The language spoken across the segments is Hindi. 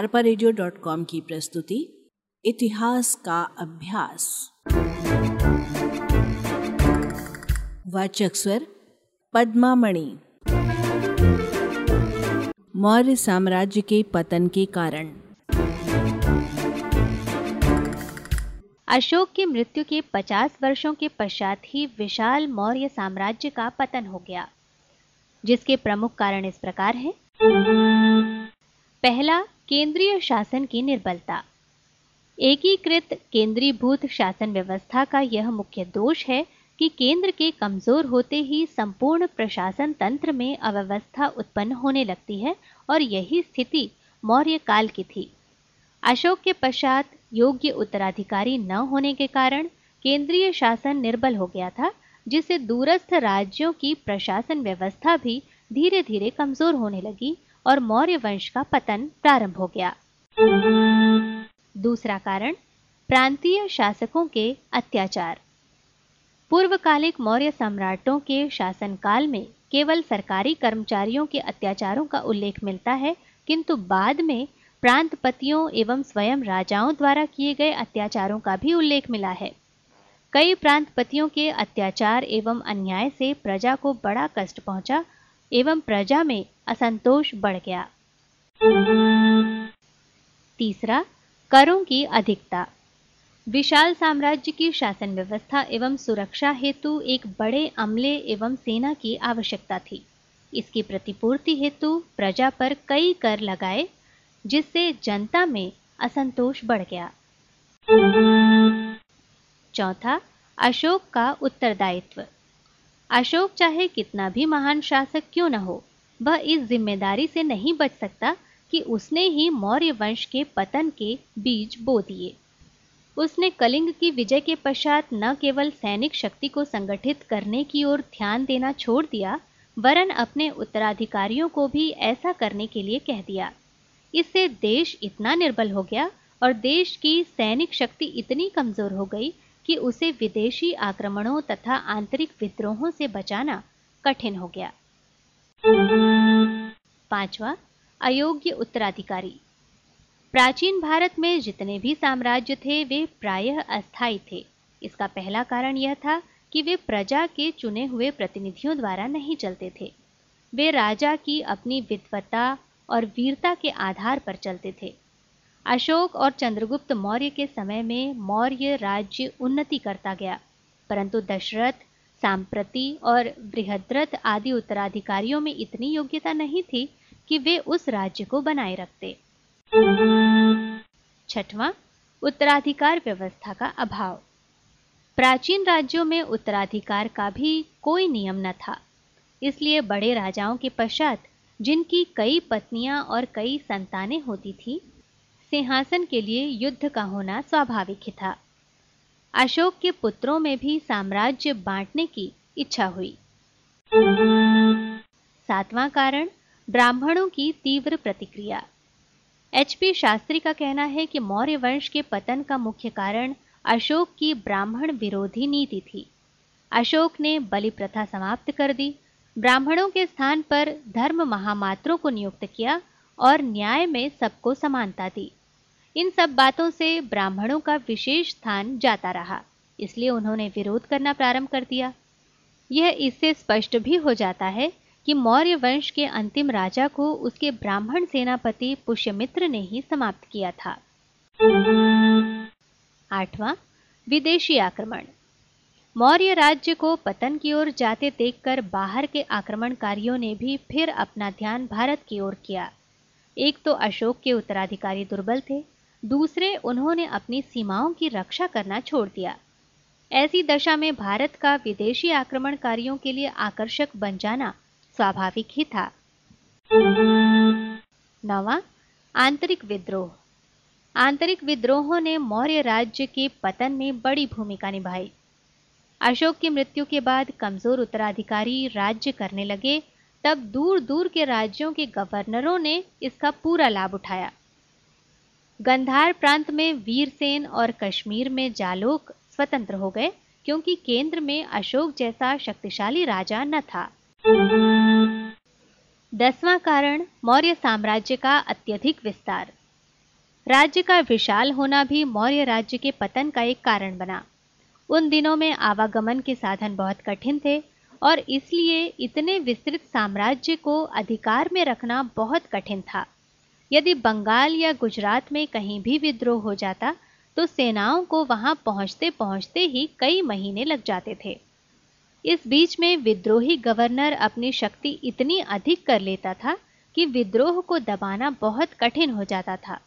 अरपा की प्रस्तुति, इतिहास का अभ्यास। वाचक स्वर, पद्मामणि। मौर्य साम्राज्य के पतन के कारण। अशोक की मृत्यु के 50 वर्षों के पश्चात ही विशाल मौर्य साम्राज्य का पतन हो गया। जिसके प्रमुख कारण इस प्रकार हैं। पहला, केंद्रीय शासन की निर्बलता। एकीकृत केंद्रीभूत शासन व्यवस्था का यह मुख्य दोष है कि केंद्र के कमज़ोर होते ही संपूर्ण प्रशासन तंत्र में अव्यवस्था उत्पन्न होने लगती है और यही स्थिति मौर्य काल की थी। अशोक के पश्चात योग्य उत्तराधिकारी न होने के कारण केंद्रीय शासन निर्बल हो गया था, जिससे दूरस्थ राज्यों की प्रशासन व्यवस्था भी धीरे धीरे कमज़ोर होने लगी और मौर्य वंश का पतन प्रारंभ हो गया। दूसरा कारण, प्रांतीय शासकों के अत्याचार। पूर्वकालिक मौर्य सम्राटों के शासनकाल में केवल सरकारी कर्मचारियों के अत्याचारों का उल्लेख मिलता है, किंतु बाद में प्रांतपतियों एवं स्वयं राजाओं द्वारा किए गए अत्याचारों का भी उल्लेख मिला है। कई प्रांतपतियों के अत्याचार एवं अन्याय से प्रजा को बड़ा कष्ट पहुँचा एवं प्रजा में असंतोष बढ़ गया। तीसरा, करों की अधिकता। विशाल साम्राज्य की शासन व्यवस्था एवं सुरक्षा हेतु एक बड़े अमले एवं सेना की आवश्यकता थी। इसकी प्रतिपूर्ति हेतु प्रजा पर कई कर लगाए, जिससे जनता में असंतोष बढ़ गया। चौथा, अशोक का उत्तरदायित्व। अशोक चाहे कितना भी महान शासक क्यों न हो, वह इस ज़िम्मेदारी से नहीं बच सकता कि उसने ही मौर्य वंश के पतन के बीज बो दिए। उसने कलिंग की विजय के पश्चात न केवल सैनिक शक्ति को संगठित करने की ओर ध्यान देना छोड़ दिया, वरन अपने उत्तराधिकारियों को भी ऐसा करने के लिए कह दिया। इससे देश इतना निर्बल हो गया और देश की सैनिक शक्ति इतनी कमज़ोर हो गई कि उसे विदेशी आक्रमणों तथा आंतरिक विद्रोहों से बचाना कठिन हो गया। पांचवा, अयोग्य उत्तराधिकारी। प्राचीन भारत में जितने भी साम्राज्य थे, वे प्रायः अस्थायी थे। इसका पहला कारण यह था कि वे प्रजा के चुने हुए प्रतिनिधियों द्वारा नहीं चलते थे। वे राजा की अपनी विद्वता और वीरता के आधार पर चलते थे। अशोक और चंद्रगुप्त मौर्य के समय में मौर्य राज्य उन्नति करता गया, परंतु दशरथ, सांप्रति और बृहद्रथ आदि उत्तराधिकारियों में इतनी योग्यता नहीं थी कि वे उस राज्य को बनाए रखते। छठवां, उत्तराधिकार व्यवस्था का अभाव। प्राचीन राज्यों में उत्तराधिकार का भी कोई नियम न था, इसलिए बड़े राजाओं के पश्चात जिनकी कई पत्नियाँ और कई संतानें होती थी सिंहासन के लिए युद्ध का होना स्वाभाविक ही था। अशोक के पुत्रों में भी साम्राज्य बांटने की इच्छा हुई। सातवां कारण, ब्राह्मणों की तीव्र प्रतिक्रिया। एचपी शास्त्री का कहना है कि मौर्य वंश के पतन का मुख्य कारण अशोक की ब्राह्मण विरोधी नीति थी। अशोक ने बलि प्रथा समाप्त कर दी। ब्राह्मणों के स्थान पर धर्म महामात्रों को नियुक्त किया और न्याय में सबको समानता दी। इन सब बातों से ब्राह्मणों का विशेष स्थान जाता रहा, इसलिए उन्होंने विरोध करना प्रारंभ कर दिया। यह इससे स्पष्ट भी हो जाता है कि मौर्य वंश के अंतिम राजा को उसके ब्राह्मण सेनापति पुष्यमित्र ने ही समाप्त किया था। आठवां, विदेशी आक्रमण। मौर्य राज्य को पतन की ओर जाते देखकर बाहर के आक्रमणकारियों ने भी फिर अपना ध्यान भारत की ओर किया। एक तो अशोक के उत्तराधिकारी दुर्बल थे दूसरे उन्होंने अपनी सीमाओं की रक्षा करना छोड़ दिया। ऐसी दशा में भारत का विदेशी आक्रमणकारियों के लिए आकर्षक बन जाना स्वाभाविक ही था। नवा, आंतरिक विद्रोह। आंतरिक विद्रोहों ने मौर्य राज्य के पतन में बड़ी भूमिका निभाई। अशोक की मृत्यु के बाद कमज़ोर उत्तराधिकारी राज्य करने लगे, तब दूर दूर के राज्यों के गवर्नरों ने इसका पूरा लाभ उठाया। गंधार प्रांत में वीरसेन और कश्मीर में जालोक स्वतंत्र हो गए, क्योंकि केंद्र में अशोक जैसा शक्तिशाली राजा न था। दसवां कारण, मौर्य साम्राज्य का अत्यधिक विस्तार। राज्य का विशाल होना भी मौर्य राज्य के पतन का एक कारण बना। उन दिनों में आवागमन के साधन बहुत कठिन थे, और इसलिए इतने विस्तृत साम्राज्य को अधिकार में रखना बहुत कठिन था। यदि बंगाल या गुजरात में कहीं भी विद्रोह हो जाता तो सेनाओं को वहाँ पहुँचते पहुँचते ही कई महीने लग जाते थे। इस बीच में विद्रोही गवर्नर अपनी शक्ति इतनी अधिक कर लेता था कि विद्रोह को दबाना बहुत कठिन हो जाता था।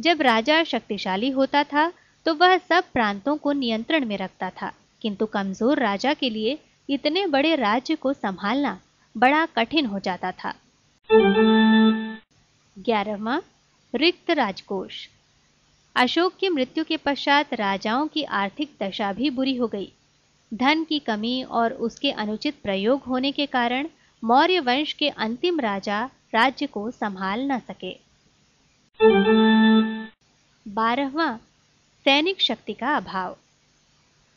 जब राजा शक्तिशाली होता था तो वह सब प्रांतों को नियंत्रण में रखता था, किंतु कमज़ोर राजा के लिए इतने बड़े राज्य को संभालना बड़ा कठिन हो जाता था। ग्यारहवा, रिक्त राजकोष। अशोक की मृत्यु के पश्चात राजाओं की आर्थिक दशा भी बुरी हो गई। धन की कमी और उसके अनुचित प्रयोग होने के कारण मौर्य वंश के अंतिम राजा राज्य को संभाल न सके। बारहवा, सैनिक शक्ति का अभाव।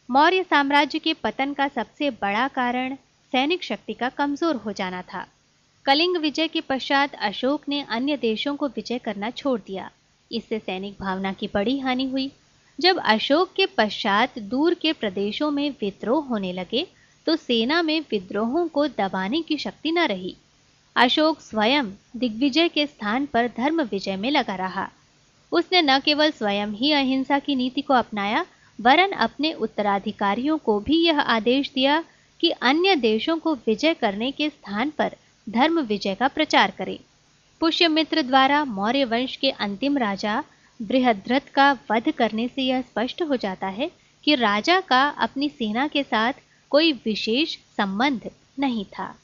मौर्य साम्राज्य के पतन का सबसे बड़ा कारण सैनिक शक्ति का कमज़ोर हो जाना था। कलिंग विजय के पश्चात अशोक ने अन्य देशों को विजय करना छोड़ दिया। इससे सैनिक भावना की बड़ी हानि हुई। जब अशोक के पश्चात दूर के प्रदेशों में विद्रोह होने लगे तो सेना में विद्रोहों को दबाने की शक्ति न रही। अशोक स्वयं दिग्विजय के स्थान पर धर्म विजय में लगा रहा। उसने न केवल स्वयं ही अहिंसा की नीति को अपनाया, वरन अपने उत्तराधिकारियों को भी यह आदेश दिया कि अन्य देशों को विजय करने के स्थान पर धर्म विजय का प्रचार करें। पुष्यमित्र द्वारा मौर्य वंश के अंतिम राजा बृहद्रथ का वध करने से यह स्पष्ट हो जाता है कि राजा का अपनी सेना के साथ कोई विशेष संबंध नहीं था।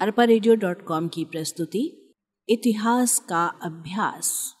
अरपा की प्रस्तुति, इतिहास का अभ्यास।